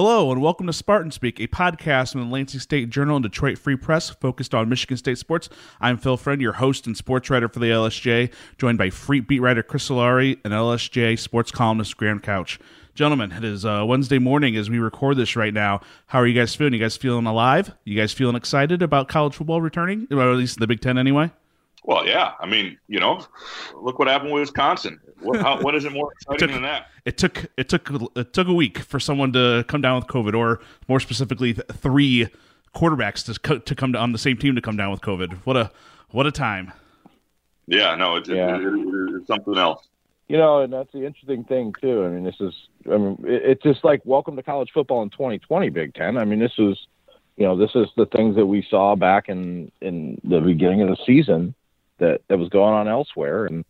Hello, and welcome to Spartan Speak, a podcast from the Lansing State Journal and Detroit Free Press focused on Michigan State sports. I'm Phil Friend, your host and sports writer for the LSJ, joined by Freep beat writer Chris Solari and LSJ sports columnist Graham Couch. Gentlemen, it is uh, Wednesday morning as we record this right now. How are you guys feeling? You guys feeling alive? You guys feeling excited about college football returning? Or at least the Big Ten, anyway? Well, yeah. I mean, you know, look what happened with Wisconsin. What, how, what is it more exciting took, than that? It took it took it took a week for someone to come down with COVID, or more specifically, th- three quarterbacks to co- to come to, on the same team to come down with COVID. What a what a time! Yeah, no, it's, Yeah. It, it, it's something else. You know, and that's the interesting thing too. I mean, this is, I mean, it, it's just like welcome to college football in 2020, Big Ten. I mean, this is, you know, this is the things that we saw back in in the beginning of the season that that was going on elsewhere, and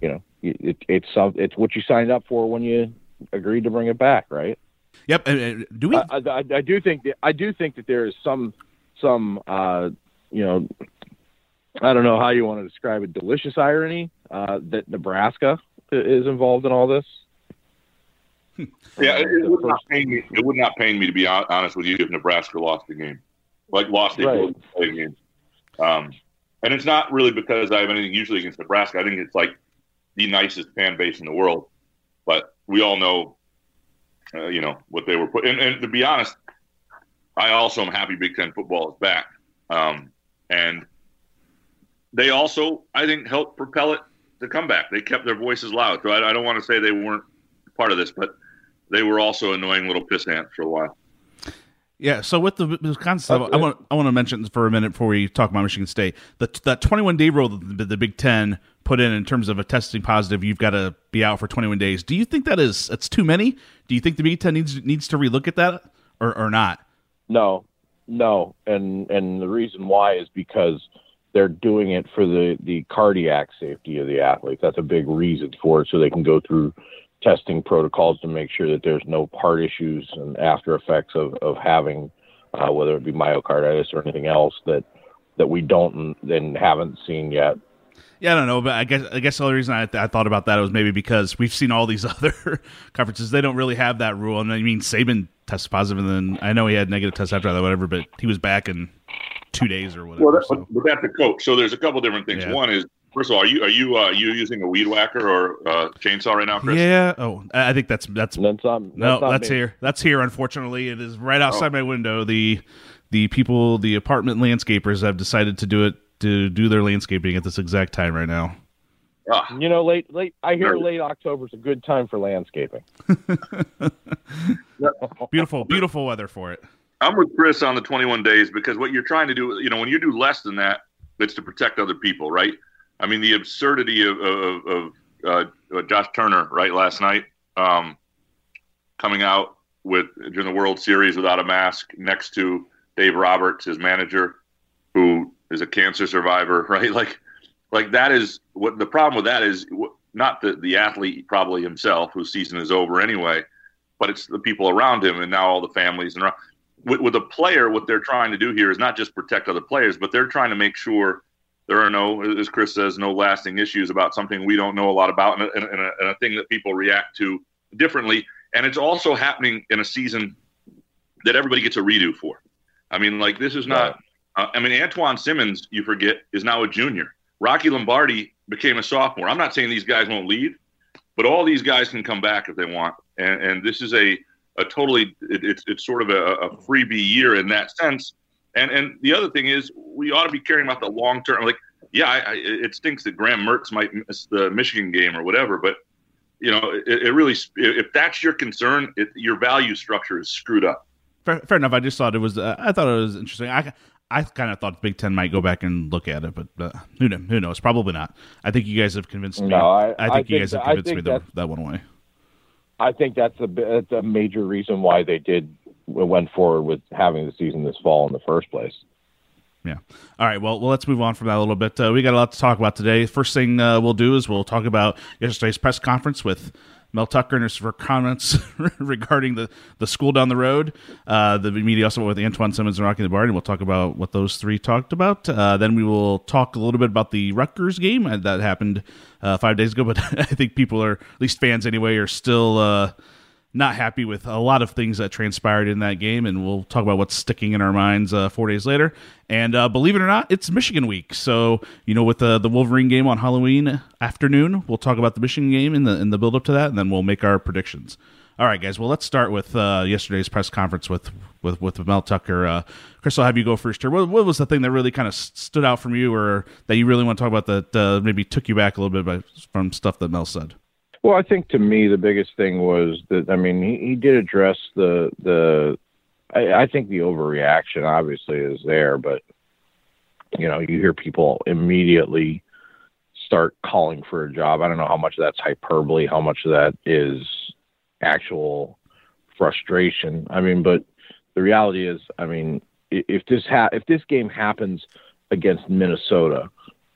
you know, it, it's some, it's what you signed up for when you agreed to bring it back, right? Yep. and- and do we? I, I, I do think that I do think that there is some some uh, you know I don't know how you want to describe it delicious irony uh, that Nebraska is involved in all this. Yeah, it, it would not pain me. It would not pain me to be honest with you if Nebraska lost the game, like lost the Right. ability to play games. Um, and it's not really because I have anything usually against Nebraska. I think it's like the nicest fan base in the world, but we all know, uh, you know, what they were put. And, and to be honest, I also am happy Big Ten football is back, um, and they also, I think, helped propel it to come back. They kept their voices loud. So I, I don't want to say they weren't part of this, but they were also annoying little piss ants for a while. Yeah. So with the Wisconsin stuff, I want I want to mention for a minute before we talk about Michigan State. The that 21 day rule that the, the Big Ten put in in terms of a testing positive, you've got to be out for 21 days. Do you think that is that's too many? Do you think the Big Ten needs needs to relook at that or or not? No, no, and and the reason why is because they're doing it for the the cardiac safety of the athletes. That's a big reason for it, so they can go through testing protocols to make sure that there's no heart issues and after effects of of having uh, whether it be myocarditis or anything else that that we don't and haven't seen yet. Yeah, I don't know, but I guess I guess the only reason I, I thought about that was maybe because we've seen all these other conferences. They don't really have that rule. And I mean, Saban tested positive, and then I know he had negative tests after that, whatever. But he was back in two days or whatever. Well, that, so. but that's a coach. So there's a couple different things. Yeah. One is, first of all, are you are you uh, you using a weed whacker or uh, chainsaw right now, Chris? Yeah. Oh, I I think that's that's And that's not no, not that's here. That's here. Unfortunately, it is right outside Oh. my window. The the people, the apartment landscapers, have decided to do it to do their landscaping at this exact time right now. Ah, You know, late late. I hear Right. late October is a good time for landscaping. Beautiful, beautiful weather for it. I'm with Chris on the 21 days because what you're trying to do, you know, when you do less than that, it's to protect other people, right? I mean, the absurdity of, of, of uh, Josh Turner, right, last night, um, coming out with during the World Series without a mask next to Dave Roberts, his manager, who is a cancer survivor, right? Like, like that is what the problem with that is not the, the athlete probably himself whose season is over anyway, but it's the people around him and now all the families and around with, with a player, what they're trying to do here is not just protect other players, but they're trying to make sure there are no, as Chris says, no lasting issues about something we don't know a lot about and a, and a, and a thing that people react to differently. And it's also happening in a season that everybody gets a redo for. I mean, like this is not. Uh, I mean, Antjuan Simmons, you forget, is now a junior. Rocky Lombardi became a sophomore. I'm not saying these guys won't leave, but all these guys can come back if they want. And, and this is a a totally it, it's it's sort of a, a freebie year in that sense. And and the other thing is we ought to be caring about the long term. Like, yeah, I, I, it stinks that Graham Mertz might miss the Michigan game or whatever, but you know, it, it, really if that's your concern, it, your value structure is screwed up. Fair, fair enough. I just thought it was. Uh, I thought it was interesting. I I kind of thought Big Ten might go back and look at it, but uh, who knows? Who knows? Probably not. I think you guys have convinced me. No, I, I, think, I you guys have convinced me that that one way. I think that's a that's a major reason why they did went forward with having the season this fall in the first place. Yeah. All right. Well, well, let's move on from that a little bit. Uh, we got a lot to talk about today. First thing uh, we'll do is we'll talk about yesterday's press conference with Mel Tucker and his comments regarding the, the school down the road. Uh, the media also with Antjuan Simmons and Rocky Lombardi, and we'll talk about what those three talked about. Uh, then we will talk a little bit about the Rutgers game uh, that happened uh, five days ago. But I think people are, at least fans anyway, are still uh, not happy with a lot of things that transpired in that game, and we'll talk about what's sticking in our minds uh, four days later. And uh, believe it or not, it's Michigan week. So you know, with the the Wolverine game on Halloween afternoon, we'll talk about the Michigan game in the in the build up to that, and then we'll make our predictions. All right, guys. Well, let's start with uh, yesterday's press conference with with with Mel Tucker. Uh, Chris, I'll have you go first here. What, what was the thing that really kind of stood out from you, or that you really want to talk about that uh, maybe took you back a little bit by, from stuff that Mel said? Well, I think to me the biggest thing was that I mean he, he did address the the I, I think the overreaction obviously is there, but you know you hear people immediately start calling for a job. I don't know how much that's hyperbole, how much of that is actual frustration. I mean, but the reality is, I mean, if this ha- if this game happens against Minnesota,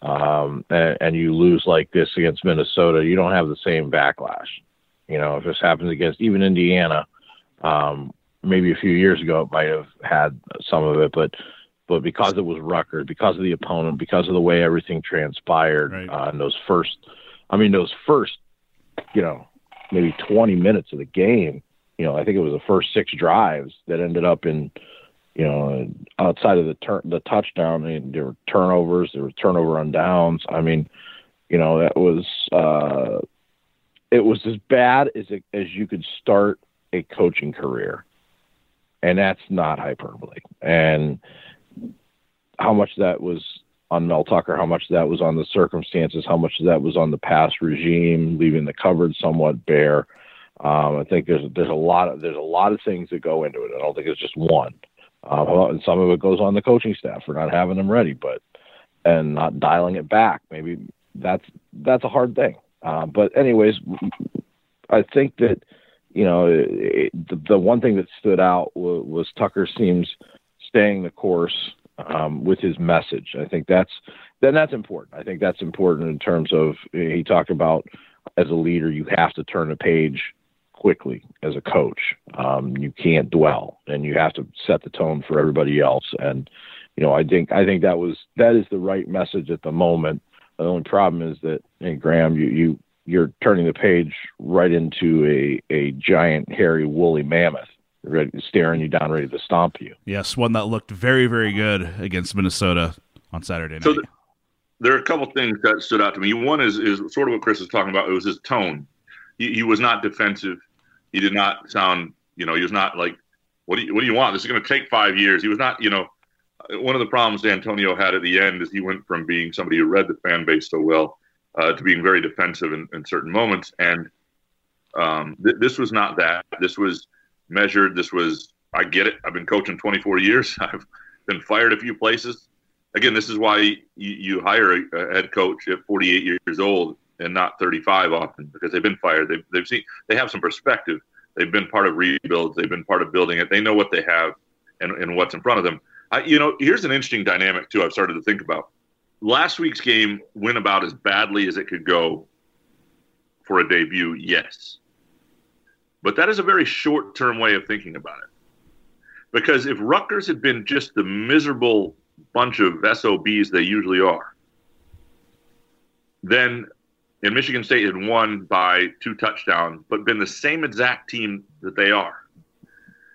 um, and, and you lose like this against Minnesota, you don't have the same backlash. You know, if this happens against even Indiana, um, maybe a few years ago it might have had some of it, but but because it was Rutgers, because of the opponent, because of the way everything transpired right. uh, in those first, I mean those first, you know, maybe 20 minutes of the game. You know, I think it was the first six drives that ended up in you know, outside of the turn, the touchdown, I mean, there were turnovers, there were turnover on downs. I mean, you know, that was uh, it was as bad as it, as you could start a coaching career, and that's not hyperbole. And how much that was on Mel Tucker, how much that was on the circumstances, how much that was on the past regime, leaving the cupboard somewhat bare. Um, I think there's there's a lot of there's a lot of things that go into it. I don't think it's just one. Uh, and some of it goes on the coaching staff for not having them ready, but and not dialing it back. Maybe that's that's a hard thing. Uh, but anyways, I think that you know it, the, the one thing that stood out was, was Tucker seems staying the course um, with his message. I think that's then that's important. I think that's important in terms of he talked about as a leader you have to turn a page quickly as a coach. Um, you can't dwell, and you have to set the tone for everybody else. And you know, I think I think that was that is the right message at the moment. The only problem is that, hey, Graham, you you you're turning the page right into a a giant, hairy, woolly mammoth. Ready, staring you down, ready to stomp you. Yes, one that looked very, very good against Minnesota on Saturday night. So there are a couple things that stood out to me. One is is sort of what Chris was talking about. It was his tone. He, he was not defensive he did not sound, you know, he was not like, what do you, what do you want? This is going to take five years. He was not, you know, one of the problems Antonio had at the end is he went from being somebody who read the fan base so well uh, to being very defensive in, in certain moments. And um, th- this was not that. This was measured. This was, I get it. I've been coaching 24 years. I've been fired a few places. Again, this is why you, you hire a, a head coach at 48 years old and not 35 often because they've been fired. They've, they've seen, they have some perspective. They've been part of rebuilds. They've been part of building it. They know what they have and, and what's in front of them. I, you know, here's an interesting dynamic too. I've started to think about. Last week's game went about as badly as it could go for a debut. Yes, but that is a very short-term way of thinking about it. Because if Rutgers had been just the miserable bunch of SOBs they usually are, then and Michigan State had won by two touchdowns, but been the same exact team that they are.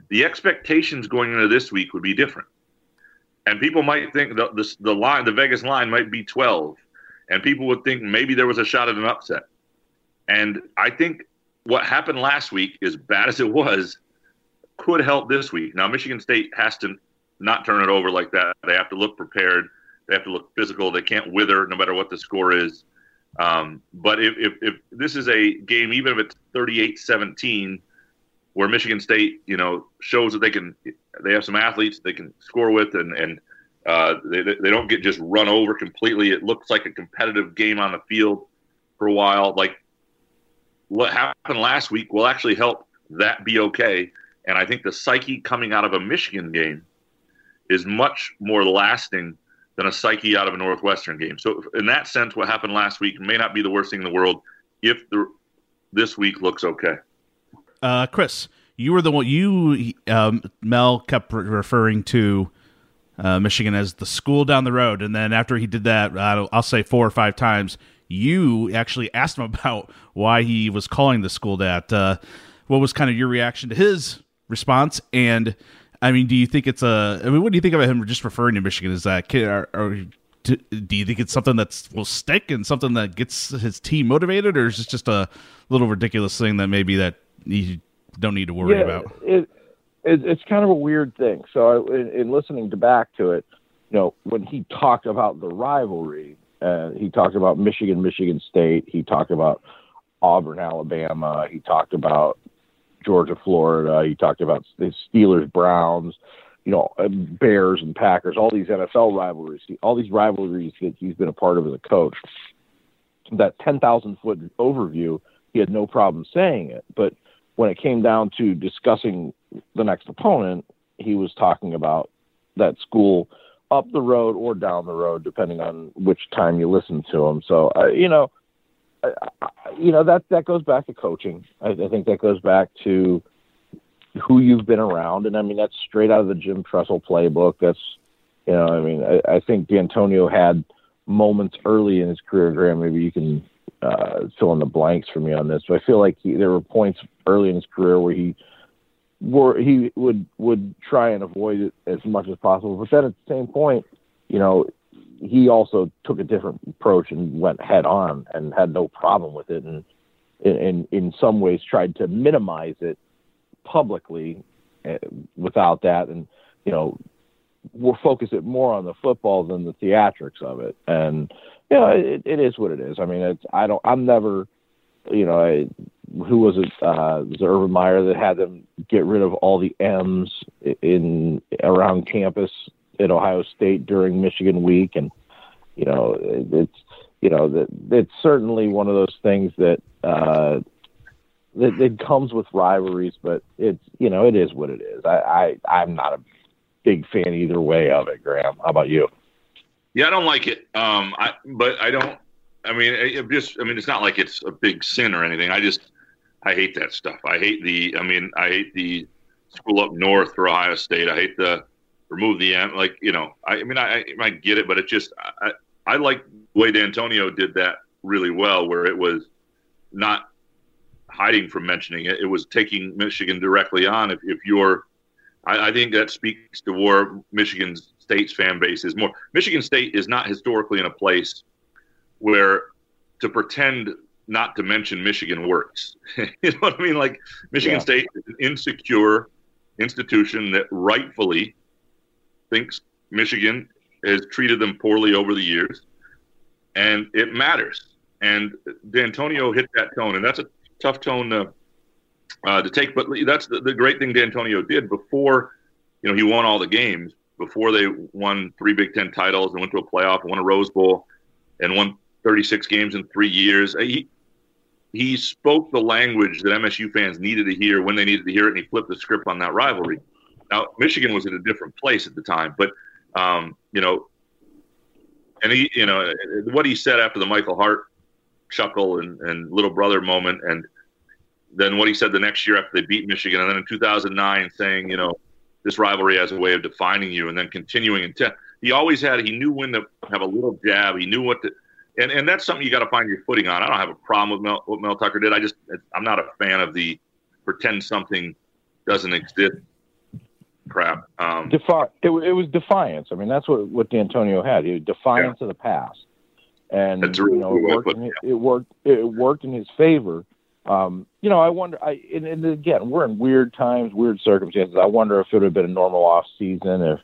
The expectations going into this week would be different, and people might think the, the, the line, the Vegas line, might be 12, and people would think maybe there was a shot at an upset. And I think what happened last week, as bad as it was, could help this week. Now, Michigan State has to not turn it over like that. They have to look prepared. They have to look physical. They can't wither no matter what the score is. Um, but if, if, if this is a game, even if it's 38-17, where Michigan State, you know, shows that they can, they have some athletes they can score with, and and uh, they they don't get just run over completely. It looks like a competitive game on the field for a while. Like what happened last week will actually help that be okay. And I think the psyche coming out of a Michigan game is much more lasting than a psyche out of a Northwestern game. So in that sense, what happened last week may not be the worst thing in the world if the this week looks okay. Uh, Chris, you were the one. You um, Mel kept re- referring to uh, Michigan as the school down the road, and then after he did that, I'll, I'll say four or five times. You actually asked him about why he was calling the school that. Uh, what was kind of your reaction to his response? And I mean, do you think it's a? I mean, what do you think about him just referring to Michigan as that kid? Or, or do, do you think it's something that will stick and something that gets his team motivated, or is it just a little ridiculous thing that maybe that you don't need to worry yeah, about? It, it, it's kind of a weird thing. So, I, in, in listening to back to it, you know, when he talked about the rivalry, uh, he talked about Michigan, Michigan State. He talked about Auburn, Alabama. He talked about Georgia, Florida. He talked about the Steelers, Browns, you know, Bears and Packers. All these NFL rivalries, all these rivalries that he's been a part of as a coach. That ten thousand foot overview, he had no problem saying it. But when it came down to discussing the next opponent, he was talking about that school up the road or down the road, depending on which time you listen to him. So, uh, you know, you know that that goes back to coaching. I, I think that goes back to who you've been around, and I mean that's straight out of the Jim Tressel playbook. That's you know, I mean, I, I think Dantonio had moments early in his career. Graham, maybe you can uh, fill in the blanks for me on this. But I feel like he, there were points early in his career where he where he would would try and avoid it as much as possible. But then at the same point, you know, he also took a different approach and went head on and had no problem with it, and in in some ways tried to minimize it publicly uh, without that, and you know, we'll focus it more on the football than the theatrics of it, and you know, it, it is what it is. I mean, it's I don't I'm never, you know, I, who was it? Uh, was it Urban Meyer that had them get rid of all the M's in around campus at Ohio State during Michigan week, and you know it's you know that it's certainly one of those things that uh, that it comes with rivalries, but it's you know it is what it is. I, I I'm not a big fan either way of it. Graham, how about you? Yeah, I don't like it. Um, I but I don't. I mean, it just. I mean, it's not like it's a big sin or anything. I just I hate that stuff. I hate the. I mean, I hate the school up north for Ohio State. I hate the remove the M. Like you know, I, I mean, I, I get it, but it just I, I like the way Dantonio did that really well, where it was not hiding from mentioning it. It was taking Michigan directly on. If, if you're, I, I think that speaks to where Michigan State's fan base is more. Michigan State is not historically in a place where to pretend not to mention Michigan works. you know what I mean? Like Michigan yeah. State is an insecure institution that rightfully thinks Michigan has treated them poorly over the years, and it matters. And Dantonio hit that tone, and that's a tough tone to, uh, to take. But that's the, the great thing Dantonio did before, you know, he won all the games before they won three Big Ten titles and went to a playoff and won a Rose Bowl and won 36 games in three years. He he spoke the language that MSU fans needed to hear when they needed to hear it, and he flipped the script on that rivalry. Now, Michigan was in a different place at the time, but um, you know, and he, you know, what he said after the Michael Hart chuckle and, and little brother moment, and then what he said the next year after they beat Michigan, and then in 2009 saying, you know, this rivalry has a way of defining you, and then continuing and te- he always had he knew when to have a little jab, he knew what to. And, and that's something you got to find your footing on. I don't have a problem with Mel, what Mel Tucker did. I just I'm not a fan of the pretend something doesn't exist crap. Um, Defi- it, it was defiance. I mean, that's what what Dantonio had. He defiance yeah. of the past, and really you know, it worked. In, it worked. It worked in his favor. Um, you know, I wonder. I and, and, again, we're in weird times, weird circumstances. I wonder if it would have been a normal off season if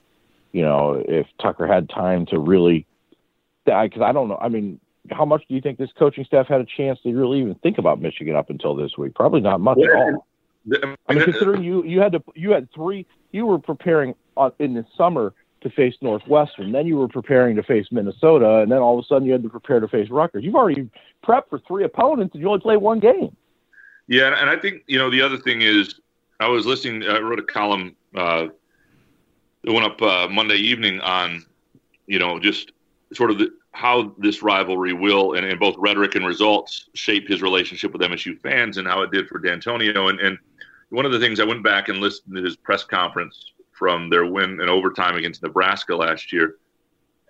you know if Tucker had time to really. Because I don't know. I mean, how much do you think this coaching staff had a chance to really even think about Michigan up until this week? Probably not much at all. I mean, considering you you had to you had three, you were preparing uh, in the summer to face Northwestern, then you were preparing to face Minnesota, and then all of a sudden you had to prepare to face Rutgers. You've already prepped for three opponents, and you only play one game. Yeah, and I think you know the other thing is I was listening. I wrote a column uh, that went up uh, Monday evening on you know just sort of the, how this rivalry will and, and both rhetoric and results shape his relationship with MSU fans and how it did for Dantonio. And, and one of the things I went back and listened to his press conference from their win in overtime against Nebraska last year,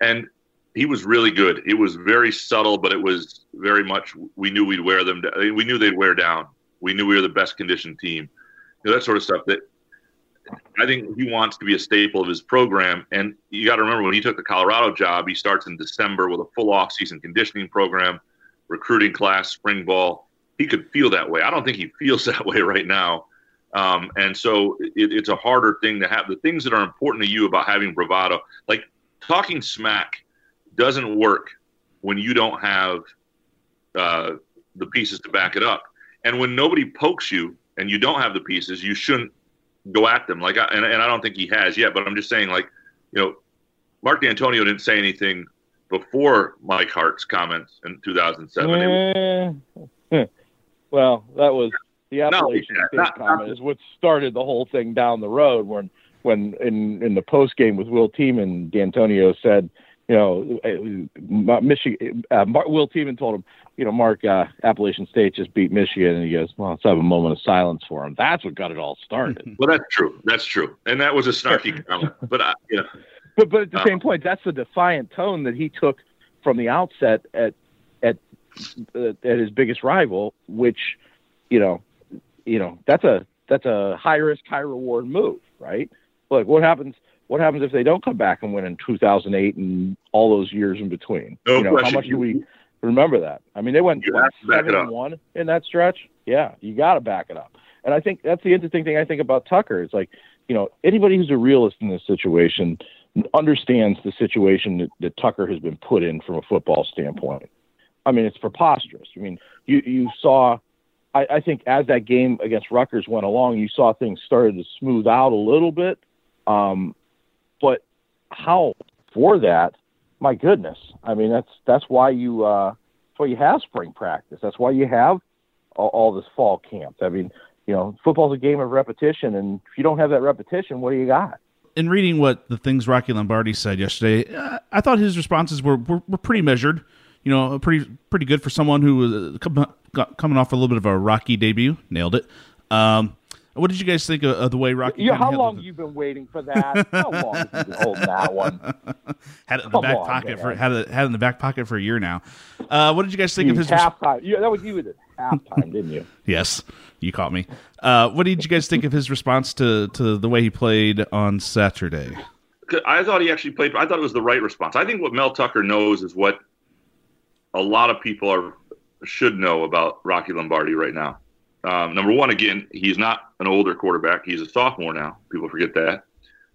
and he was really good. It was very subtle, but it was very much we knew we'd wear them. Down. We knew they'd wear down. We knew we were the best conditioned team. You know, that sort of stuff. That I think he wants to be a staple of his program. And you got to remember when he took the Colorado job, he starts in December with a full off-season conditioning program, recruiting class, spring ball. He could feel that way. I don't think he feels that way right now. Um, and so it, it's a harder thing to have. The things that are important to you about having bravado, like talking smack, doesn't work when you don't have uh, the pieces to back it up. And when nobody pokes you and you don't have the pieces, you shouldn't go at them. Like, I, and, and I don't think he has yet, but I'm just saying, like, you know, Mark Dantonio didn't say anything before Mike Hart's comments in 2007. Eh, well, that was the Appalachian no, State not, comment not, is what started the whole thing down the road when when in in the post game with Will Tiemann, Dantonio said, you know, uh, Michigan. Uh, Will Tiemann told him, you know, Mark, uh, Appalachian State just beat Michigan, and he goes, "Well, let's have a moment of silence for him." That's what got it all started. well, that's true. That's true, and that was a snarky comment, but uh, yeah. But but at the uh, same point, that's the defiant tone that he took from the outset at at uh, at his biggest rival, which, you know, you know, that's a that's a high risk, high reward move, right? Like, what happens? What happens if they don't come back and win in 2008 and all those years in between? No you know, question. how much do we remember that? I mean, they went seven and one in that stretch. Yeah, you got to back it up. And I think that's the interesting thing I think about Tucker. It's like, you know, anybody who's a realist in this situation understands the situation that, that Tucker has been put in from a football standpoint. I mean, it's preposterous. I mean, you you saw I, I, think as that game against Rutgers went along, you saw things started to smooth out a little bit. Um, but how for that? My goodness! I mean, that's that's why you uh, that's why you have spring practice. That's why you have all, all this fall camp. I mean, you know, football's a game of repetition, and if you don't have that repetition, what do you got? In reading what the things Rocky Lombardi said yesterday, uh, I thought his responses were, were, were pretty measured. You know, pretty pretty good for someone who was uh, coming off a little bit of a rocky debut. Nailed it. Um, what did you guys think of, of the way Rocky? Yeah, how long you been waiting for that? How long have you been holding that one? had it in the Come back on, pocket man. for had it had it in the back pocket for a year now. Uh, what did you guys think you of his halftime? Yeah, that was you at halftime, didn't you? yes, you caught me. Uh, what did you guys think of his response to to the way he played on Saturday? I thought he actually played. I thought it was the right response. I think what Mel Tucker knows is what a lot of people are should know about Rocky Lombardi right now. Um, number one, again, he's not an older quarterback. He's a sophomore now. People forget that.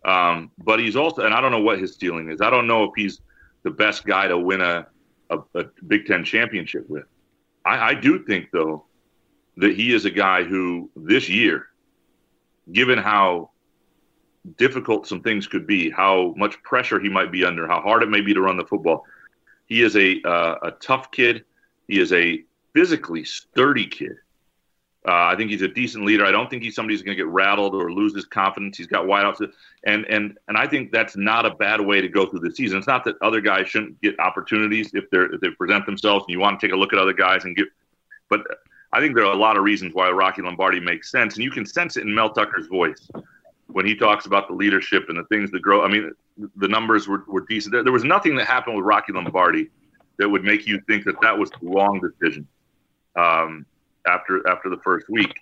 Um, but he's also, and I don't know what his ceiling is. I don't know if he's the best guy to win a, a, a Big Ten championship with. I, I do think, though, that he is a guy who this year, given how difficult some things could be, how much pressure he might be under, how hard it may be to run the football, he is a uh, a tough kid. He is a physically sturdy kid. Uh, I think he's a decent leader. I don't think he's somebody who's going to get rattled or lose his confidence. He's got wideouts, and and and I think that's not a bad way to go through the season. It's not that other guys shouldn't get opportunities if they're if they present themselves and you want to take a look at other guys and get. But I think there are a lot of reasons why Rocky Lombardi makes sense, and you can sense it in Mel Tucker's voice when he talks about the leadership and the things that grow. I mean, the numbers were, were decent. There, there was nothing that happened with Rocky Lombardi that would make you think that that was the wrong decision. Um, after after the first week,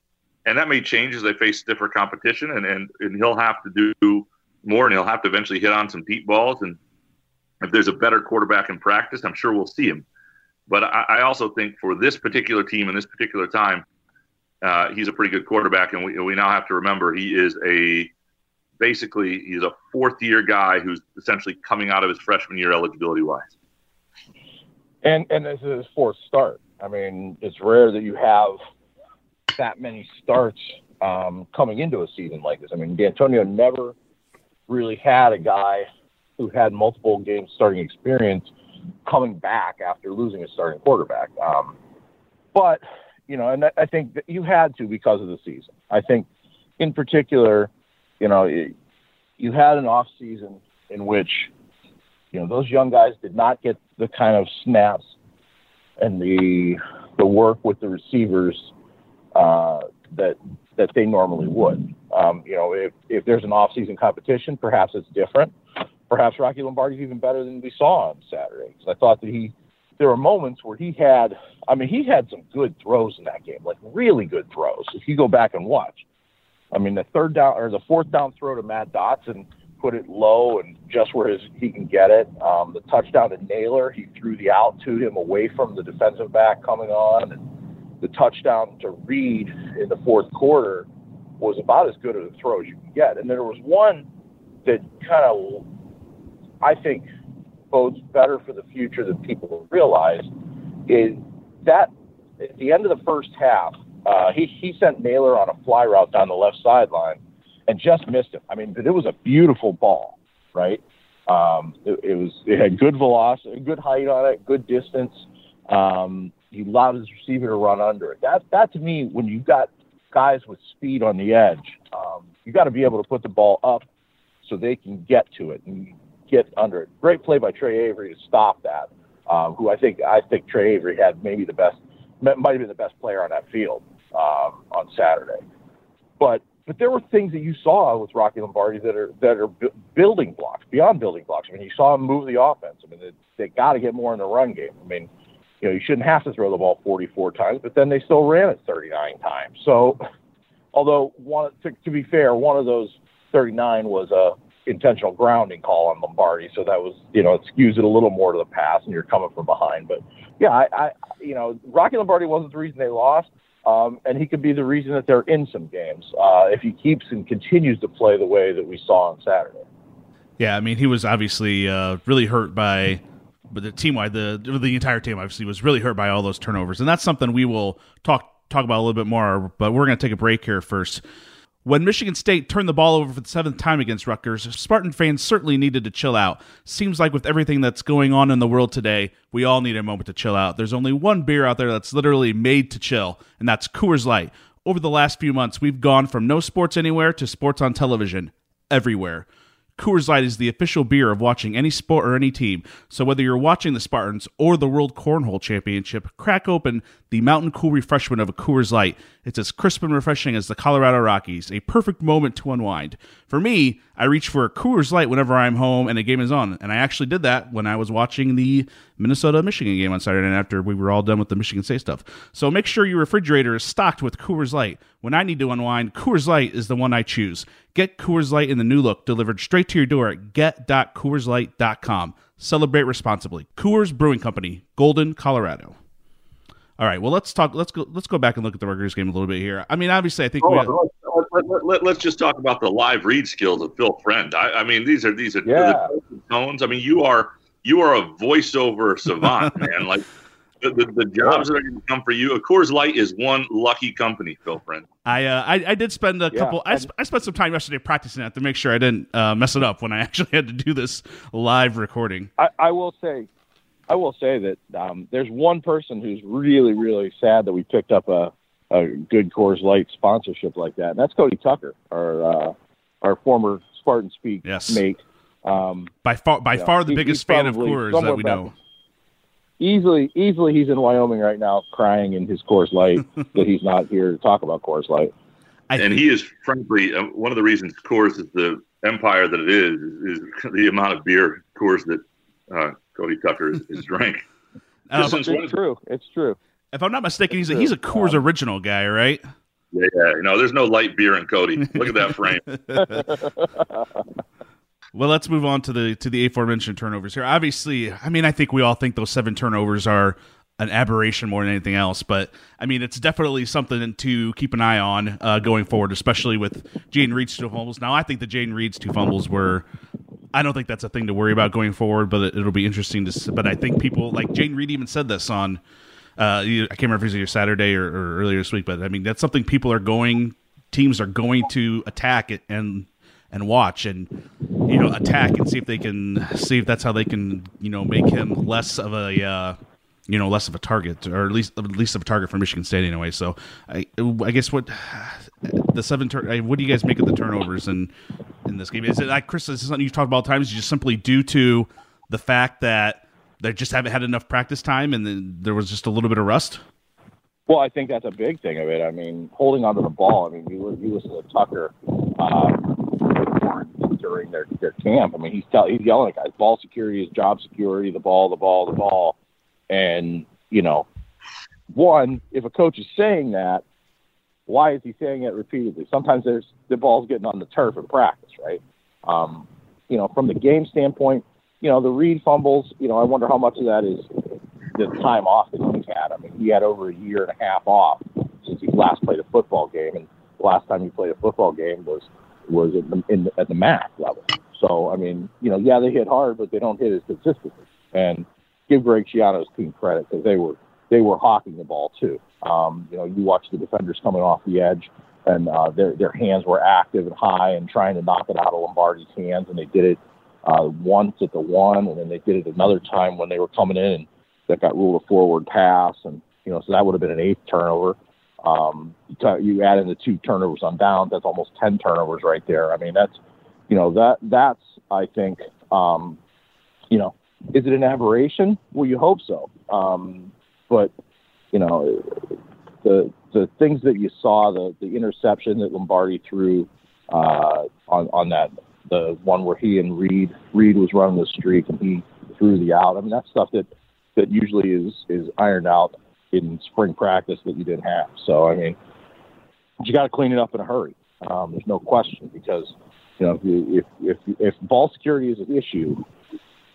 and that may change as they face stiffer competition, and and, and he'll have to do more, and he'll have to eventually hit on some deep balls. And if there's a better quarterback in practice, I'm sure we'll see him. But I, I also think for this particular team and this particular time, uh, he's a pretty good quarterback, and we we now have to remember he is a basically he's a fourth year guy who's essentially coming out of his freshman year eligibility wise. And and this is his fourth start. I mean, it's rare that you have that many starts um, coming into a season like this. I mean, Dantonio never really had a guy who had multiple game starting experience coming back after losing a starting quarterback. Um, but you know, and I think that you had to because of the season. I think, in particular, you know, you had an off season in which you know those young guys did not get the kind of snaps and the the work with the receivers uh, that that they normally would. Um, you know, if if there's an off-season competition, perhaps it's different. Perhaps Rocky Lombardi's even better than we saw on Saturday. Because I thought that he, there were moments where he had, I mean, he had some good throws in that game, like really good throws. If you go back and watch, I mean, the third down or the fourth down throw to Matt Dotson put it low and just where his he can get it. Um, the touchdown to Nailor, he threw the out to him away from the defensive back coming on, and the touchdown to Reed in the fourth quarter was about as good as a throw as you can get. And there was one that kind of, I think, bodes better for the future than people realize. Is that at the end of the first half, uh, he he sent Nailor on a fly route down the left sideline and just missed him. I mean, but it was a beautiful ball, right? Um, it, it, was it had good velocity, good height on it, good distance. Um, he allowed his receiver to run under it. That that to me, when you've got guys with speed on the edge, um, you got to be able to put the ball up so they can get to it and get under it. Great play by Tre Avery to stop that. Um, who I think I think Tre Avery had maybe the best, might have been the best player on that field um, on Saturday. But but there were things that you saw with Rocky Lombardi that are that are bu- building blocks beyond building blocks. I mean, you saw him move the offense. I mean, they, they got to get more in the run game. I mean, you know, you shouldn't have to throw the ball 44 times, but then they still ran it 39 times. So, although one to, to be fair, one of those 39 was a intentional grounding call on Lombardi, so that was you know it skews it a little more to the pass, and you're coming from behind. But yeah, I, I you know Rocky Lombardi wasn't the reason they lost. Um, and he could be the reason that they're in some games uh, if he keeps and continues to play the way that we saw on Saturday. Yeah, I mean, he was obviously uh, really hurt by, but the team wide, the the entire team obviously was really hurt by all those turnovers, and that's something we will talk talk about a little bit more. But we're going to take a break here first. When Michigan State turned the ball over for the seventh time against Rutgers, Spartan fans certainly needed to chill out. Seems like with everything that's going on in the world today, we all need a moment to chill out. There's only one beer out there that's literally made to chill, and that's Coors Light. Over the last few months, we've gone from no sports anywhere to sports on television everywhere. Coors Light is the official beer of watching any sport or any team. So whether you're watching the Spartans or the World Cornhole Championship, crack open the mountain cool refreshment of a Coors Light. It's as crisp and refreshing as the Colorado Rockies, a perfect moment to unwind. For me, I reach for a Coors Light whenever I'm home and a game is on, and I actually did that when I was watching the Minnesota Michigan game on Saturday night after we were all done with the Michigan State stuff. So make sure your refrigerator is stocked with Coors Light. When I need to unwind, Coors Light is the one I choose. Get Coors Light in the new look delivered straight to your door at get.coorslight.com. Celebrate responsibly. Coors Brewing Company, Golden, Colorado. All right. Well, let's talk. Let's go. Let's go back and look at the Rutgers game a little bit here. I mean, obviously, I think oh, we. Let, let, let, us just talk about the live read skills of Phil Friend. I, I mean, these are these are yeah. the tones. I mean, you are you are a voiceover savant, man. Like the, the, the, jobs that are going to come for you. Of course, Light is one lucky company, Phil Friend. I, uh, I, I did spend a couple. I, I spent some time yesterday practicing that to make sure I didn't uh, mess it up when I actually had to do this live recording. I, I will say I will say that um, there's one person who's really, really sad that we picked up a, a good Coors Light sponsorship like that, and that's Cody Tucker, our uh, our former Spartan Speak yes. mate. Um, by far, by far, the he, biggest fan of Coors that we know. Easily, easily, he's in Wyoming right now, crying in his Coors Light that he's not here to talk about Coors Light. and he is, frankly, uh, one of the reasons Coors is the empire that it is, is, is the amount of beer Coors that uh, Cody Tucker is, is drank. Uh, it's true. It's true. If I'm not mistaken, he's a, he's a Coors um, original guy, right? Yeah, yeah. You know, there's no light beer in Cody. Look at that frame. Well, let's move on to the to the aforementioned turnovers here. Obviously, I mean, I think we all think those seven turnovers are an aberration more than anything else. But I mean, it's definitely something to keep an eye on uh, going forward, especially with Jayden Reed's two fumbles. Now, I think the Jayden Reed's two fumbles were I don't think that's a thing to worry about going forward, but it, will be interesting to. See. But I think people like Jayden Reed even said this on. Uh, I can't remember if it was Saturday or, or earlier this week, but I mean that's something people are going, teams are going to attack it and and watch and you know attack and see if they can see if that's how they can you know make him less of a uh, you know less of a target or at least at least of a target for Michigan State anyway. So I I guess what the seven tur- what do you guys make of the turnovers in in this game? Is it like Chris? This is something you've talked about all times. Just simply due to the fact that they just haven't had enough practice time and then there was just a little bit of rust. Well, I think that's a big thing of it. I mean, holding onto the ball. I mean, you you listen to Tucker. Uh, during their, their camp. I mean, he's tell, he's yelling at guys, ball security is job security, the ball, the ball, the ball. And, you know, one, if a coach is saying that, why is he saying it repeatedly? Sometimes there's the ball's getting on the turf in practice, right? Um, you know, from the game standpoint, you know, the Reed fumbles, you know, I wonder how much of that is the time off that he's had. I mean, he had over a year and a half off since he last played a football game, and the last time he played a football game was was at the, in, at the MAC level. So, I mean, you know, yeah, they hit hard, but they don't hit as consistently. And give Greg Schiano's team credit because they were they were hawking the ball too. Um, you know, you watch the defenders coming off the edge, and uh, their their hands were active and high and trying to knock it out of Lombardi's hands, and they did it uh, once at the one, and then they did it another time when they were coming in, and that got ruled a forward pass, and you know, so that would have been an eighth turnover. Um, you add in the two turnovers on downs, that's almost 10 turnovers right there. I mean, that's, you know, that, that's, I think, um, you know, is it an aberration? Well, you hope so. Um, but, you know, the, the things that you saw, the, the interception that Lombardi threw, uh, on, on that, the one where he and Reed, Reed was running the streak and he threw the out. I mean, that's stuff that, that usually is, is ironed out in spring practice that you didn't have. So I mean, you got to clean it up in a hurry. Um, there's no question because you know if, if if ball security is an issue,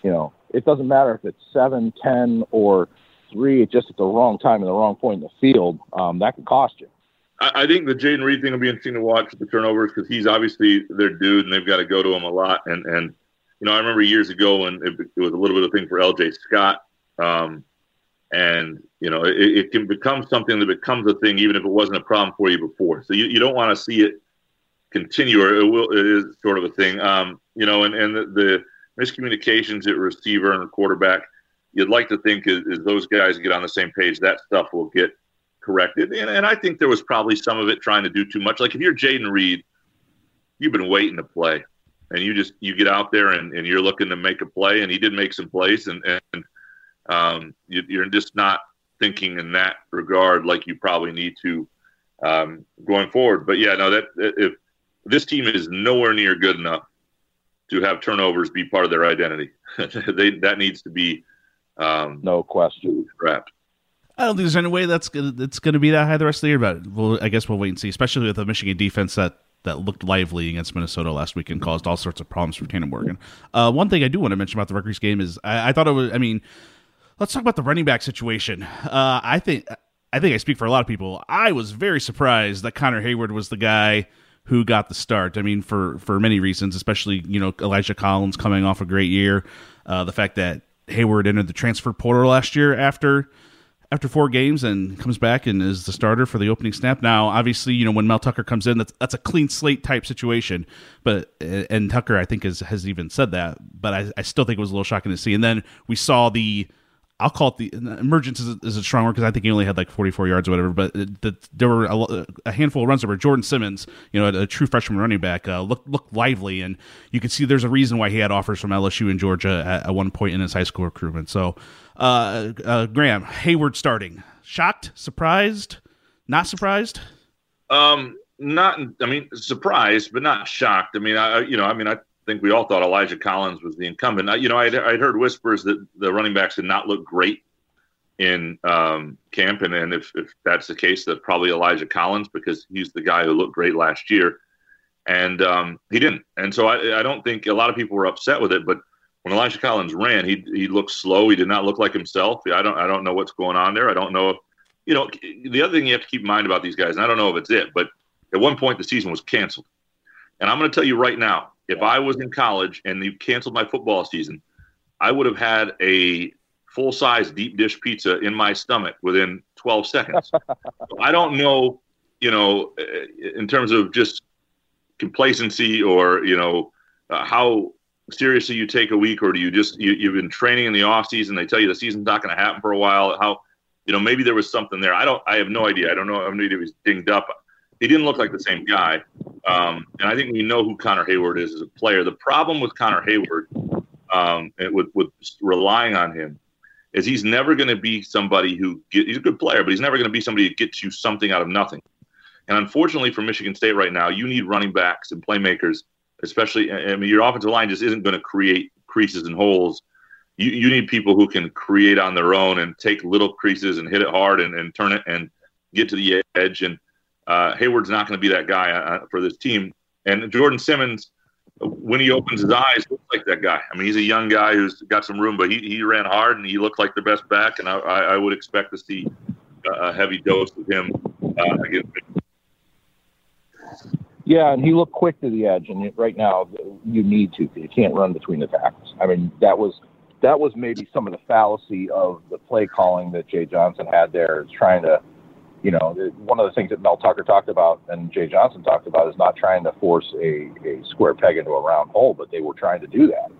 you know it doesn't matter if it's seven, ten, or three. just at the wrong time and the wrong point in the field. Um, that could cost you. I think the Jayden Reed thing will be interesting to watch the turnovers because he's obviously their dude and they've got to go to him a lot. And and you know I remember years ago when it, it was a little bit of a thing for L.J. Scott. Um, and you know it, it, can become something that becomes a thing even if it wasn't a problem for you before. So you, you don't want to see it continue or it will it is sort of a thing. Um, you know and, and the, the miscommunications at receiver and quarterback you'd like to think as, those guys get on the same page that stuff will get corrected. And, and i think there was probably some of it trying to do too much. Like if you're Jayden Reed you've been waiting to play. And you just you get out there and, and you're looking to make a play and he did make some plays and, and um, you, are just not thinking in that regard like you probably need to um, going forward. But yeah, no, that if this team is nowhere near good enough to have turnovers be part of their identity, they that needs to be um, no question scrapped. I don't think there's any way that's gonna, that's going to be that high the rest of the year, but well, I guess we'll wait and see. Especially with the Michigan defense that that looked lively against Minnesota last week and caused all sorts of problems for Tanner Morgan. Uh, one thing I do want to mention about the Rutgers game is I, I thought it was. I mean, let's talk about the running back situation. Uh, I think I think I speak for a lot of people. I was very surprised that Connor Heyward was the guy who got the start. I mean, for for many reasons, especially you know Elijah Collins coming off a great year, uh, the fact that Heyward entered the transfer portal last year after after four games and comes back and is the starter for the opening snap. Now, obviously, you know when Mel Tucker comes in, that's that's a clean slate type situation. But and Tucker, I think, has has even said that. But I, I still think it was a little shocking to see. And then we saw the I'll call it the emergence is, is a strong word because I think he only had like 44 yards or whatever. But the, there were a, a, handful of runs where Jordon Simmons, you know, a, a true freshman running back, uh, looked lively, and you could see there's a reason why he had offers from LSU and Georgia at, at one point in his high school recruitment. So, uh, uh, Graham Heyward starting, shocked, surprised, not surprised. Um, not. I mean, surprised, but not shocked. I mean, I you know, I mean, I think we all thought Elijah Collins was the incumbent. You know, I'd, I'd heard whispers that the running backs did not look great in um, camp, and, and if, if that's the case, that probably Elijah Collins because he's the guy who looked great last year, and um, he didn't. And so I, I don't think a lot of people were upset with it, but when Elijah Collins ran, he he looked slow. He did not look like himself. I don't I don't know what's going on there. I don't know if you know the other thing you have to keep in mind about these guys, and I don't know if it's it, but at one point the season was canceled. And I'm going to tell you right now, if I was in college and you canceled my football season, I would have had a full size deep dish pizza in my stomach within 12 seconds. I don't know, you know, in terms of just complacency or, you know, uh, how seriously you take a week or do you just, you, you've been training in the off season. They tell you the season's not going to happen for a while. How, you know, maybe there was something there. I don't, I have no idea. I don't know. I have no idea if he's dinged up. He didn't look like the same guy. Um, and I think we know who Connor Heyward is as a player. The problem with Connor Heyward, um, with, with relying on him is he's never going to be somebody who get, he's a good player, but he's never going to be somebody who gets you something out of nothing. And unfortunately for Michigan State right now, you need running backs and playmakers, especially. I mean, your offensive line just isn't going to create creases and holes. You, you need people who can create on their own and take little creases and hit it hard and, and turn it and get to the edge. And uh, Heyward's not going to be that guy uh, for this team. And Jordon Simmons, when he opens his eyes, looks like that guy. I mean, he's a young guy who's got some room, but he, he ran hard and he looked like the best back. And I, I would expect to see a heavy dose of him uh, against. Yeah, and he looked quick to the edge, and right now you need to. You can't run between the tackles. I mean, that was that was maybe some of the fallacy of the play calling that Jay Johnson had there, trying to you know, one of the things that Mel Tucker talked about and Jay Johnson talked about is not trying to force a, a square peg into a round hole, but they were trying to do that.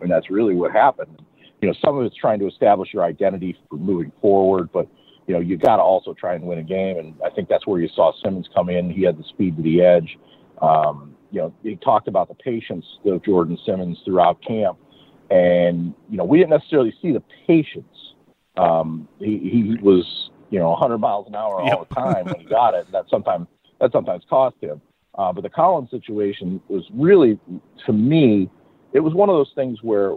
And that's really what happened. You know, some of it's trying to establish your identity for moving forward, but you know, you got to also try and win a game. And I think that's where you saw Simmons come in. He had the speed to the edge. Um, you know, he talked about the patience of Jordon Simmons throughout camp. And, you know, we didn't necessarily see the patience. Um, he, he was you know 100 miles an hour all the time when he got it. And that sometimes that sometimes cost him. Uh, but the Collins situation was really, to me, it was one of those things where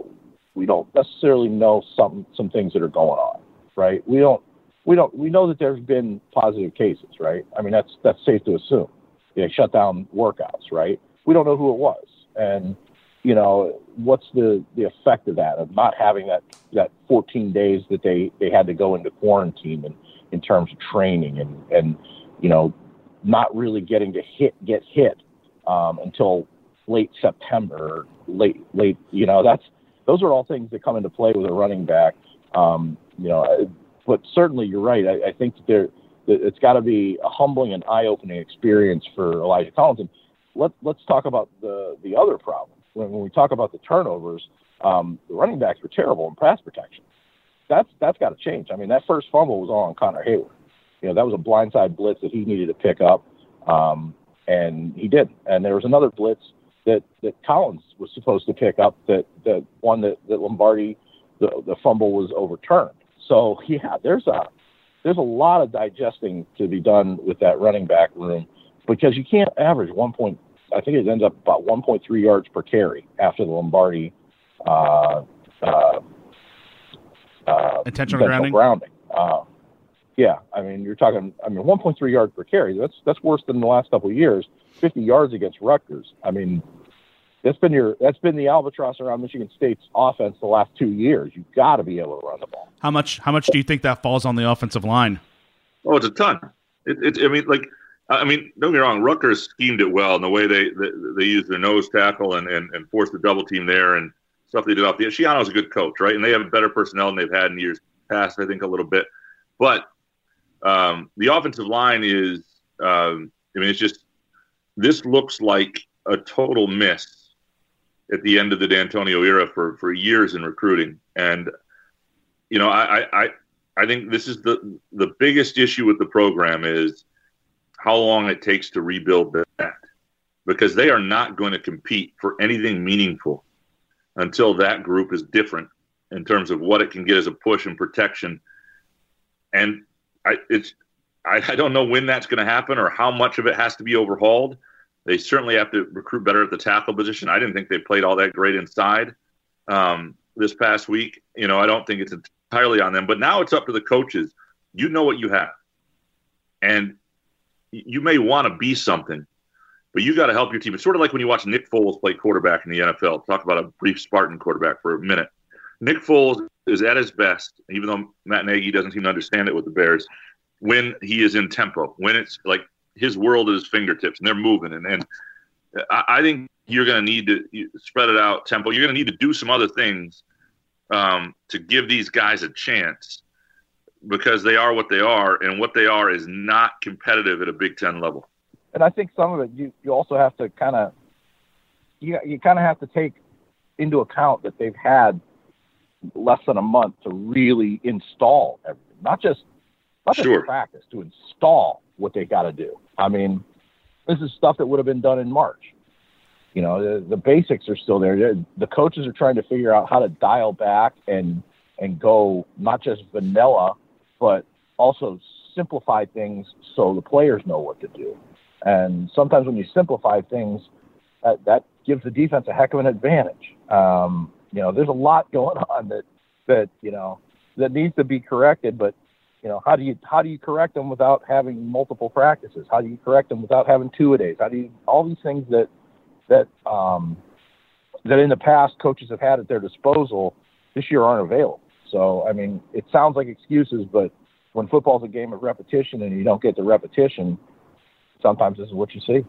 we don't necessarily know some some things that are going on, right? We don't we don't we know that there's been positive cases, right? I mean that's that's safe to assume. They shut down workouts, right? We don't know who it was, and you know what's the the effect of that of not having that that 14 days that they they had to go into quarantine and in terms of training and and you know not really getting to hit get hit um, until late September, late late you know that's those are all things that come into play with a running back. Um, you know, but certainly you're right. I, I think that there it's got to be a humbling and eye-opening experience for Elijah Collins. And let, let's talk about the the other problem. When, when we talk about the turnovers, um, the running backs were terrible in pass protection that's that's got to change. I mean, that first fumble was all on Connor Heyward. You know, that was a blindside blitz that he needed to pick up, um, and he did. And there was another blitz that that Collins was supposed to pick up. That that one that, that Lombardi, the the fumble was overturned. So yeah, there's a there's a lot of digesting to be done with that running back room because you can't average one point. I think it ends up about 1.3 yards per carry after the Lombardi uh, uh, uh, intentional, grounding. grounding. Uh, yeah, I mean, you're talking. I mean, 1.3 yards per carry. That's that's worse than the last couple of years. 50 yards against Rutgers. I mean, that's been your that's been the albatross around Michigan State's offense the last two years. You've got to be able to run the ball. How much? How much do you think that falls on the offensive line? Oh, it's a ton. It, it, I mean, like, I mean, don't get me wrong. Rutgers schemed it well in the way they they, they used their nose tackle and, and and forced the double team there and stuff they did off the. Schiano's a good coach, right? And they have better personnel than they've had in years past, I think, a little bit. But um, the offensive line is, um, I mean, it's just this looks like a total miss at the end of the Dantonio era for for years in recruiting, and you know, I I I think this is the the biggest issue with the program is how long it takes to rebuild that because they are not going to compete for anything meaningful until that group is different in terms of what it can get as a push and protection. And I, it's I, I don't know when that's going to happen or how much of it has to be overhauled. They certainly have to recruit better at the tackle position. I didn't think they played all that great inside um, this past week. You know, I don't think it's entirely on them. But now it's up to the coaches. You know what you have, and you may want to be something but you got to help your team. It's sort of like when you watch Nick Foles play quarterback in the NFL. Talk about a brief Spartan quarterback for a minute. Nick Foles is at his best, even though Matt Nagy doesn't seem to understand it with the Bears, when he is in tempo, when it's like his world at his fingertips and they're moving. And, and I, I think you're going to need to spread it out tempo. You're going to need to do some other things um, to give these guys a chance because they are what they are, and what they are is not competitive at a Big Ten level. And I think some of it you you also have to kind of you you kind of have to take into account that they've had less than a month to really install everything, not just not just Sure. practice, to install what they got to do. I mean, this is stuff that would have been done in March. You know, the, the basics are still there. The coaches are trying to figure out how to dial back and and go not just vanilla, but also simplify things so the players know what to do. And sometimes when you simplify things, that, that gives the defense a heck of an advantage. Um, you know, there's a lot going on that that you know that needs to be corrected, but you know, how do you how do you correct them without having multiple practices? How do you correct them without having two a days? How do you all these things that that um, that in the past coaches have had at their disposal this year aren't available. So I mean, it sounds like excuses, but when football's a game of repetition and you don't get the repetition, sometimes this is what you see.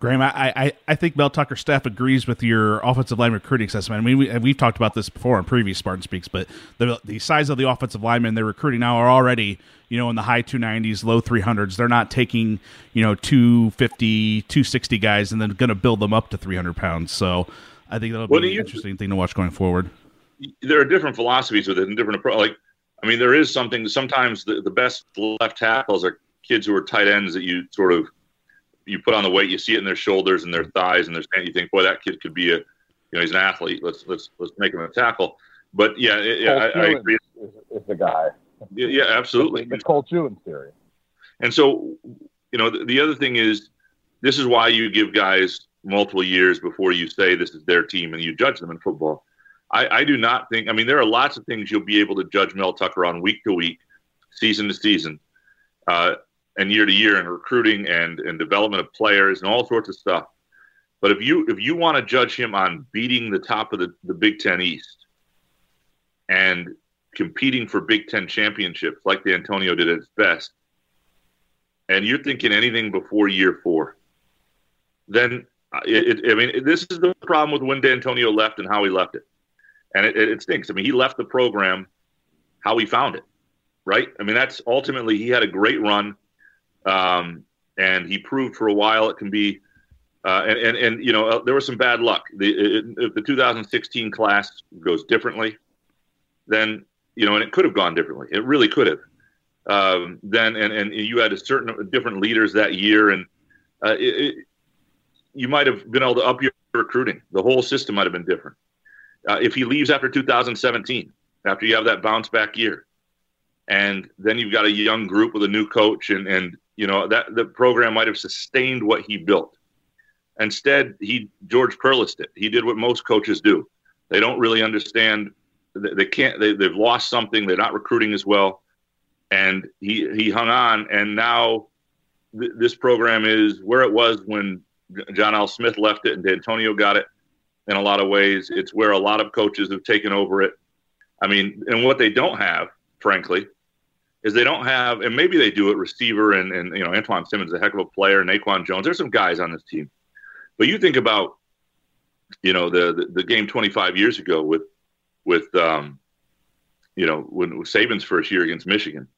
Graham, I, I, I think Mel Tucker's staff agrees with your offensive line recruiting assessment. I mean, we, we've talked about this before on previous Spartan Speaks, but the, the size of the offensive linemen they're recruiting now are already, you know, in the high 290s, low 300s. They're not taking, you know, 250, 260 guys and then going to build them up to 300 pounds. So I think that'll be What an you- interesting thing to watch going forward. there are different philosophies with it and different approach. Like, I mean, there is something. Sometimes the, the best left tackles are kids who are tight ends that you sort of you put on the weight, you see it in their shoulders and their thighs, and their and you think, boy, that kid could be a, you know, he's an athlete. Let's let's let's make him a tackle. But yeah, it- yeah, I, I agree. Is, is the guy. Yeah, yeah, absolutely. The Cole Chewin theory. And so, you know, the, the other thing is, this is why you give guys multiple years before you say this is their team and you judge them in football. I, I do not think. I mean, there are lots of things you'll be able to judge Mel Tucker on week to week, season to season, uh, and year to year, and recruiting and and development of players and all sorts of stuff. But if you if you want to judge him on beating the top of the, the Big Ten East and competing for Big Ten championships like Dantonio did at its best, and you're thinking anything before year four, then it, it, I mean, this is the problem with when Dantonio left and how he left it, and it, it stinks. I mean, he left the program how he found it, right? I mean, that's ultimately he had a great run, um, and he proved for a while it can be. Uh, and, and and you know uh, there was some bad luck. The, if the 2016 class goes differently, then you know, and it could have gone differently. It really could have. Um, then and and you had a certain different leaders that year, and uh, it, it, you might have been able to up your recruiting. The whole system might have been different. Uh, if he leaves after 2017, after you have that bounce back year, and then you've got a young group with a new coach, and and you know that the program might have sustained what he built. Instead, he George Perles did. He did what most coaches do. They don't really understand. They they can't. They, they've lost something. They're not recruiting as well, and he he hung on. And now th- this program is where it was when John L. Smith left it and Dantonio got it. In a lot of ways, it's where a lot of coaches have taken over it. I mean, and what they don't have, frankly, is they don't have, and maybe they do it. Receiver and and you know Antjuan Simmons, a heck of a player. Naquan Jones, there's some guys on this team, but you think about, you know, the the, the game 25 years ago with with um, you know when Saban's first year against Michigan.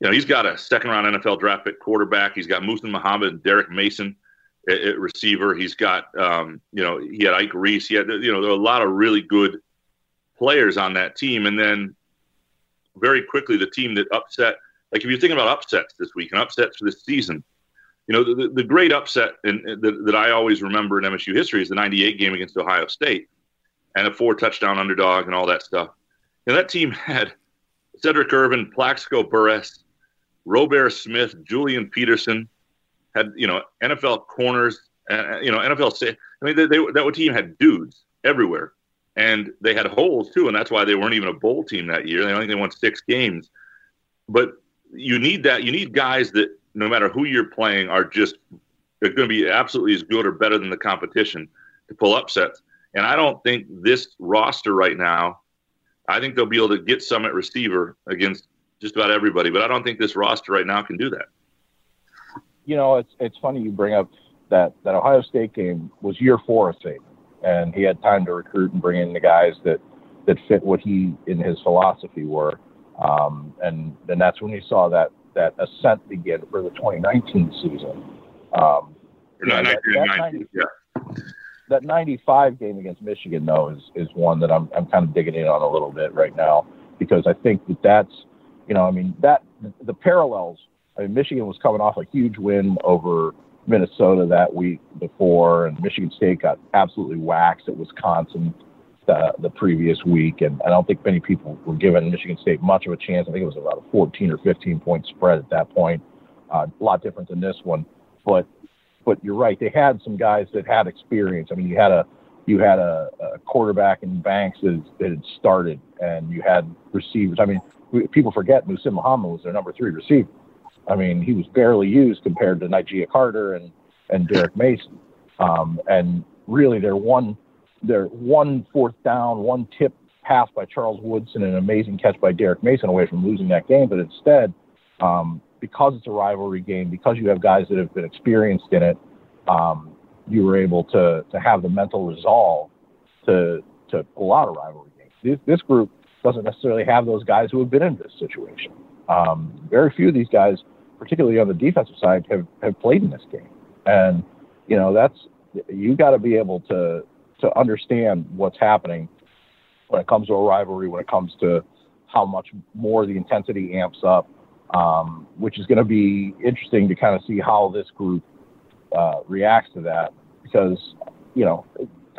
You know, he's got a second round NFL draft pick quarterback. He's got Muhsin Muhammad and Derrick Mason at, at receiver. He's got, um, you know, he had Ike Reese. He had, you know, there were a lot of really good players on that team. And then very quickly, the team that upset, like if you're thinking about upsets this week and upsets for this season, you know, the, the, great upset in, that, that I always remember in MSU history is the 98 game against Ohio State and a four touchdown underdog and all that stuff. Know, that team had Sedrick Irvin, Plaxico Burress, Robert Smith, Julian Peterson, had you know NFL corners, uh, you know NFL. I mean, they, they, that team had dudes everywhere, and they had holes too, and that's why they weren't even a bowl team that year. They only they won six games, but you need that. You need guys that no matter who you're playing are just they're going to be absolutely as good or better than the competition to pull upsets. And I don't think this roster right now. I think they'll be able to get some at receiver against just about everybody, but I don't think this roster right now can do that. you know, it's it's funny you bring up that that Ohio State game was year four of Saban, and he had time to recruit and bring in the guys that that fit what he in his philosophy were. Um, and then that's when you saw that that ascent begin for the 2019 season. Um, that, that, 90, yeah. that 95 game against Michigan, though, is, is one that I'm, I'm kind of digging in on a little bit right now because I think that that's, you know, I mean, that the parallels. I mean, Michigan was coming off a huge win over Minnesota that week before, and Michigan State got absolutely waxed at Wisconsin the, the previous week, and I don't think many people were giving Michigan State much of a chance. I think it was about a 14 or 15 point spread at that point. Uh, a lot different than this one, but but you're right. They had some guys that had experience. I mean, you had a you had a, a quarterback in Banks that, that had started, and you had receivers. I mean, people forget Muhsin Muhammad was their number three receiver. I mean, he was barely used compared to Nigea Carter and and Derrick Mason. Um, and really, their one their one fourth down, one tip pass by Charles Woodson, an amazing catch by Derrick Mason away from losing that game. But instead, um, because it's a rivalry game, because you have guys that have been experienced in it, um, you were able to to have the mental resolve to to pull out a rivalry game. This, this group doesn't necessarily have those guys who have been in this situation. Um, very few of these guys, particularly on the defensive side, have have played in this game, and you know that's you got to be able to to understand what's happening when it comes to a rivalry, when it comes to how much more the intensity amps up, um, which is going to be interesting to kind of see how this group uh, reacts to that. Because, you know,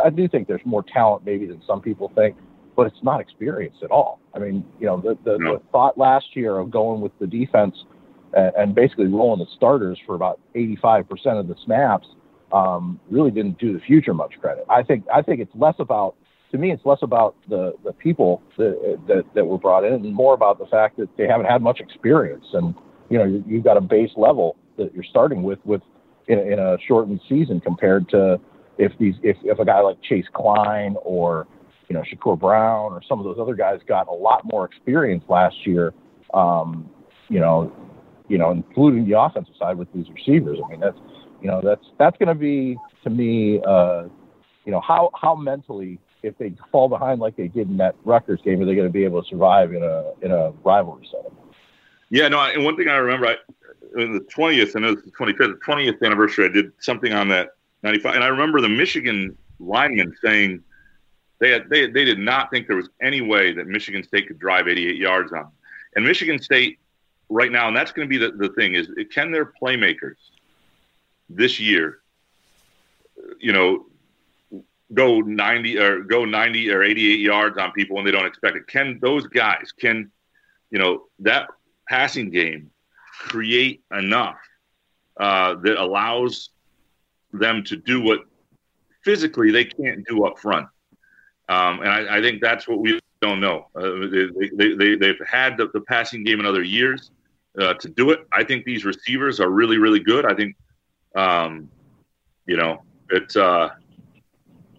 I do think there's more talent maybe than some people think, but it's not experience at all. I mean, you know, the, the, no. the thought last year of going with the defense and, and basically rolling the starters for about 85% of the snaps – um, really didn't do the future much credit. I think I think it's less about to me it's less about the the people that that, that were brought in and more about the fact that they haven't had much experience and you know you, you've got a base level that you're starting with with in, in a shortened season compared to if these if, if a guy like Chase Kline or you know Shakur Brown or some of those other guys got a lot more experience last year, um, you know, you know, including the offensive side with these receivers. I mean that's you know, that's that's going to be to me, uh, you know, how how mentally if they fall behind like they did in that Rutgers game, are they going to be able to survive in a in a rivalry setting? Yeah, no. And one thing I remember, I, in the twentieth and it was the twenty fifth, the twentieth anniversary, I did something on that ninety five, and I remember the Michigan lineman saying they had, they they did not think there was any way that Michigan State could drive eighty eight yards on, and Michigan State right now, and that's going to be the, the thing is can their playmakers this year, you know, go 90 or go 90 or 88 yards on people when they don't expect it. Can those guys, can, you know, that passing game create enough uh, that allows them to do what physically they can't do up front? Um, and I, I, think that's what we don't know. Uh, they, they, they, have had the, the, passing game in other years uh, to do it. I think these receivers are really, really good. I think um, you know, it's. Uh,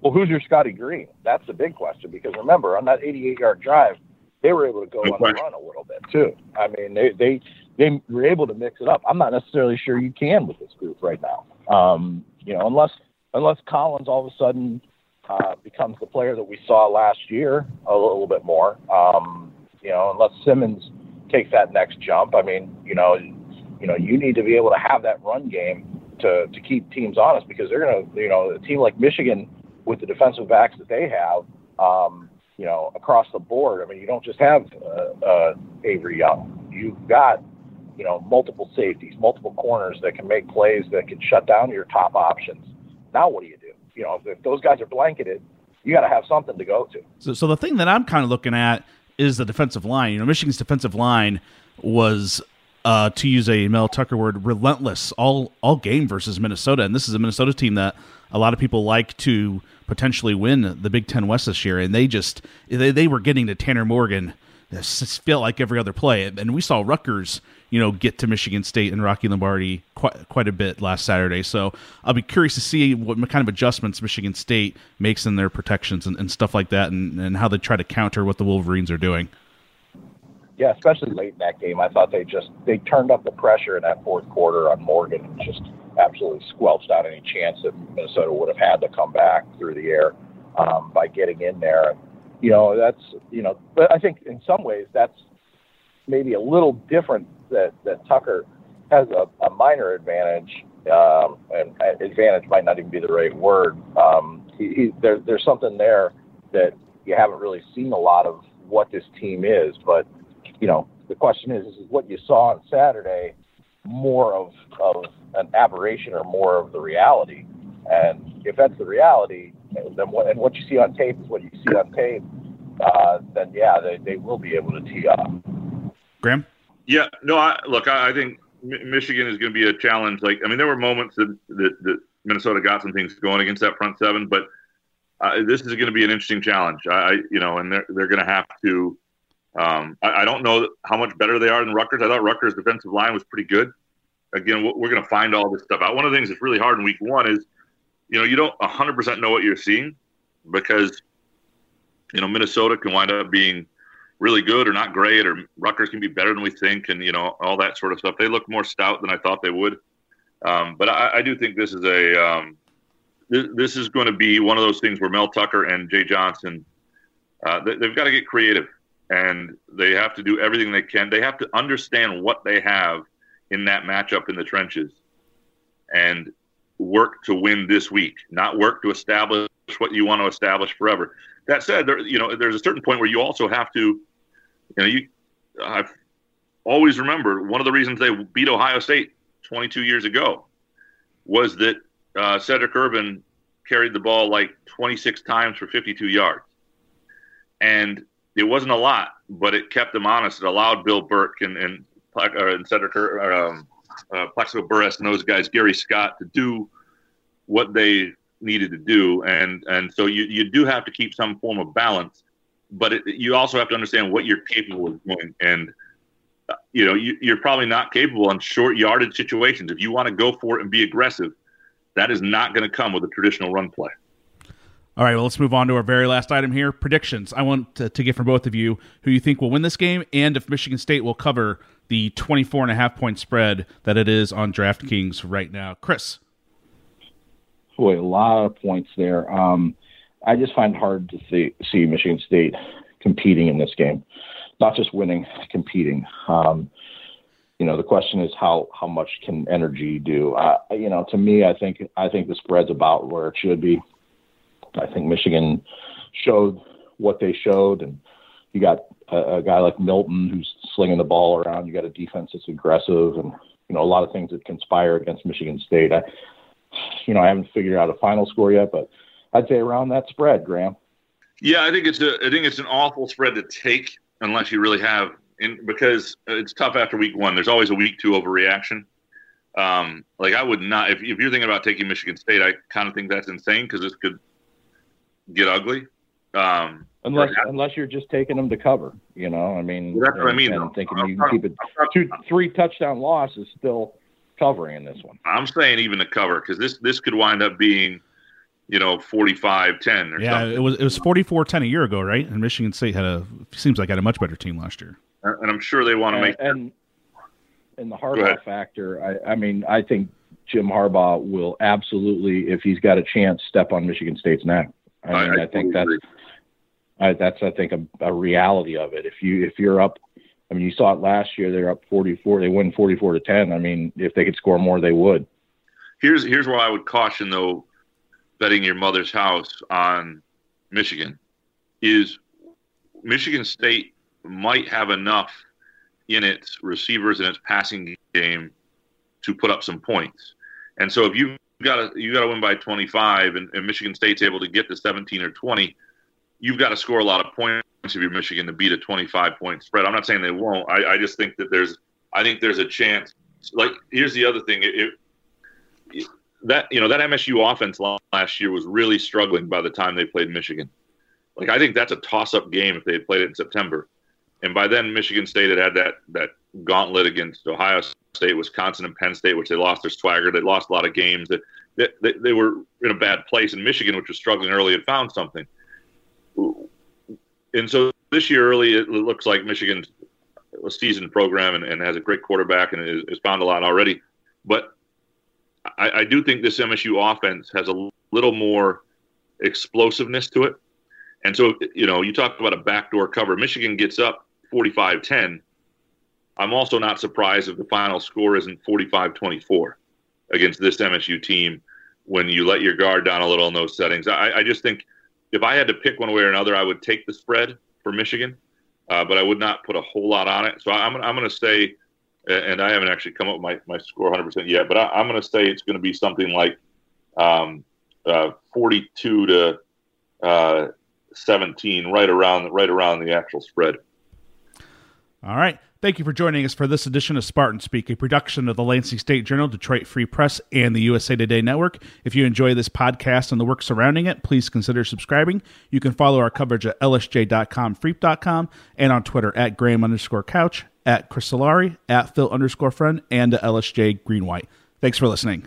well, who's your Scotty Green? That's the big question because remember on that 88 yard drive, they were able to go no on question. the run a little bit too. I mean, they they they were able to mix it up. I'm not necessarily sure you can with this group right now. Um, you know, unless unless Collins all of a sudden uh, becomes the player that we saw last year a little bit more. Um, you know, unless Simmons takes that next jump. I mean, you know, you know, you need to be able to have that run game to, to keep teams honest because they're going to, you know, a team like Michigan with the defensive backs that they have, um, you know, across the board. I mean, you don't just have uh, uh, Avery Young. You've got, you know, multiple safeties, multiple corners that can make plays that can shut down your top options. Now, what do you do? You know, if, those guys are blanketed, you got to have something to go to. So, so the thing that I'm kind of looking at is the defensive line. You know, Michigan's defensive line was uh, to use a Mel Tucker word, relentless all all game versus Minnesota. And this is a Minnesota team that a lot of people like to potentially win the Big Ten West this year. And they just they, they were getting to Tanner Morgan. Felt like every other play, and we saw Rutgers, you know, get to Michigan State and Rocky Lombardi quite quite a bit last Saturday. So I'll be curious to see what kind of adjustments Michigan State makes in their protections and, and stuff like that, and, and how they try to counter what the Wolverines are doing yeah, especially late in that game, I thought they just they turned up the pressure in that fourth quarter on Morgan and just absolutely squelched out any chance that Minnesota would have had to come back through the air um, by getting in there. You know, that's, you know, but I think in some ways that's maybe a little different that, that Tucker has a, a minor advantage. Um, and advantage might not even be the right word. Um, he, he, there, there's something there that you haven't really seen a lot of what this team is. But, you know, the question is, is what you saw on Saturday more of, of an aberration or more of the reality? And if that's the reality, then what, and what you see on tape is what you see on tape, uh, then yeah, they, they will be able to tee up. Graham? Yeah, no, I, look, I, I think Michigan is going to be a challenge. Like, I mean, there were moments that, that, that Minnesota got some things going against that front seven, but uh, this is going to be an interesting challenge. I, you know, and they're they're going to have to. Um, I, I, don't know how much better they are than Rutgers. I thought Rutgers' defensive line was pretty good. Again, we're going to find all this stuff out. One of the things that's really hard in week one is, you know, you don't 100% know what you're seeing because, you know, Minnesota can wind up being really good or not great, or Rutgers can be better than we think, and you know all that sort of stuff. They look more stout than I thought they would, um, but I, I, do think this is a um, th- this is going to be one of those things where Mel Tucker and Jay Johnson uh, they, they've got to get creative, and they have to do everything they can. They have to understand what they have in that matchup in the trenches, and work to win this week, not work to establish what you want to establish forever. That said, there, you know, there's a certain point where you also have to, you know, you, I've always remembered one of the reasons they beat Ohio State 22 years ago was that uh, Sedrick Irvin carried the ball like 26 times for 52 yards. And it wasn't a lot, but it kept them honest. It allowed Bill Burke and, and, uh, and Cedric um, uh, Plaxico Burress and those guys, Gary Scott, to do what they needed to do. And and so you, you do have to keep some form of balance, but it, you also have to understand what you're capable of doing. And uh, you know you, you're probably not capable in short yardage situations. If you want to go for it and be aggressive, that is not going to come with a traditional run play. All right, well, let's move on to our very last item here predictions. I want to, to, get from both of you who you think will win this game and if Michigan State will cover the 24 and a half point spread that it is on DraftKings right now. Chris. Boy, a lot of points there. Um, I just find hard to see, see Michigan State competing in this game, not just winning, competing. Um, you know, the question is how how much can energy do? Uh, you know, to me, I think I think the spread's about where it should be. I think Michigan showed what they showed, and you got a, a guy like Milton who's slinging the ball around. You got a defense that's aggressive, and you know a lot of things that conspire against Michigan State. I, you know, I haven't figured out a final score yet, but I'd say around that spread, Graham. Yeah, I think it's a I think it's an awful spread to take unless you really have in because it's tough after week one. There's always a week two overreaction. Um, like I would not if, if you're thinking about taking Michigan State, I kind of think that's insane because this could get ugly. Um, unless unless you're just taking them to cover, you know. I mean, well, that's what I mean. I'm thinking you can keep it two, three touchdown loss is still covering in this one. I'm saying even the cover because this this could wind up being, you know, 45-10 yeah, something. it was it was 44-10 a year ago, right? And Michigan State had a seems like had a much better team last year. And I'm sure they want to make and and the Harbaugh factor. I I mean I think Jim Harbaugh will absolutely, if he's got a chance, step on Michigan State's neck. I mean, I, I think that's I, that's I think a, a reality of it. If you if you're up I mean, you saw it last year. They're up 44. They win 44 to 10. I mean, if they could score more, they would. Here's here's where I would caution though, betting your mother's house on Michigan, is Michigan State might have enough in its receivers and its passing game to put up some points. And so if you got you got to win by 25, and, and Michigan State's able to get to 17 or 20, you've got to score a lot of points if you're Michigan to beat a 25 point spread. I'm not saying they won't. I, I just think that there's I think there's a chance. Like here's the other thing. It, it, that you know that MSU offense last year was really struggling by the time they played Michigan. Like I think that's a toss-up game if they had played it in September, and by then Michigan State had had that that gauntlet against Ohio State, Wisconsin, and Penn State, which they lost their swagger. They lost a lot of games. That they, they, they were in a bad place, and Michigan, which was struggling early, had found something and so this year early, it looks like Michigan's a seasoned program and, and has a great quarterback and has found a lot already. But I, I do think this MSU offense has a little more explosiveness to it. And so, you know, you talk about a backdoor cover. Michigan gets up 45 10. I'm also not surprised if the final score isn't 45 24 against this MSU team when you let your guard down a little in those settings. I, I just think if I had to pick one way or another, I would take the spread for Michigan, uh, but I would not put a whole lot on it. So I'm, I'm going to say, and I haven't actually come up with my, my score 100% yet, but I, am going to say it's going to be something like um, uh, 42 to uh, 17, right around right around the actual spread. All right. Thank you for joining us for this edition of Spartan Speak, a production of the Lansing State Journal, Detroit Free Press, and the USA Today Network. If you enjoy this podcast and the work surrounding it, please consider subscribing. You can follow our coverage at lsj.com, freep.com, and on Twitter at Graham underscore couch, at Chris Solari, at Phil underscore friend, and at LSJ Greenwhite. Thanks for listening.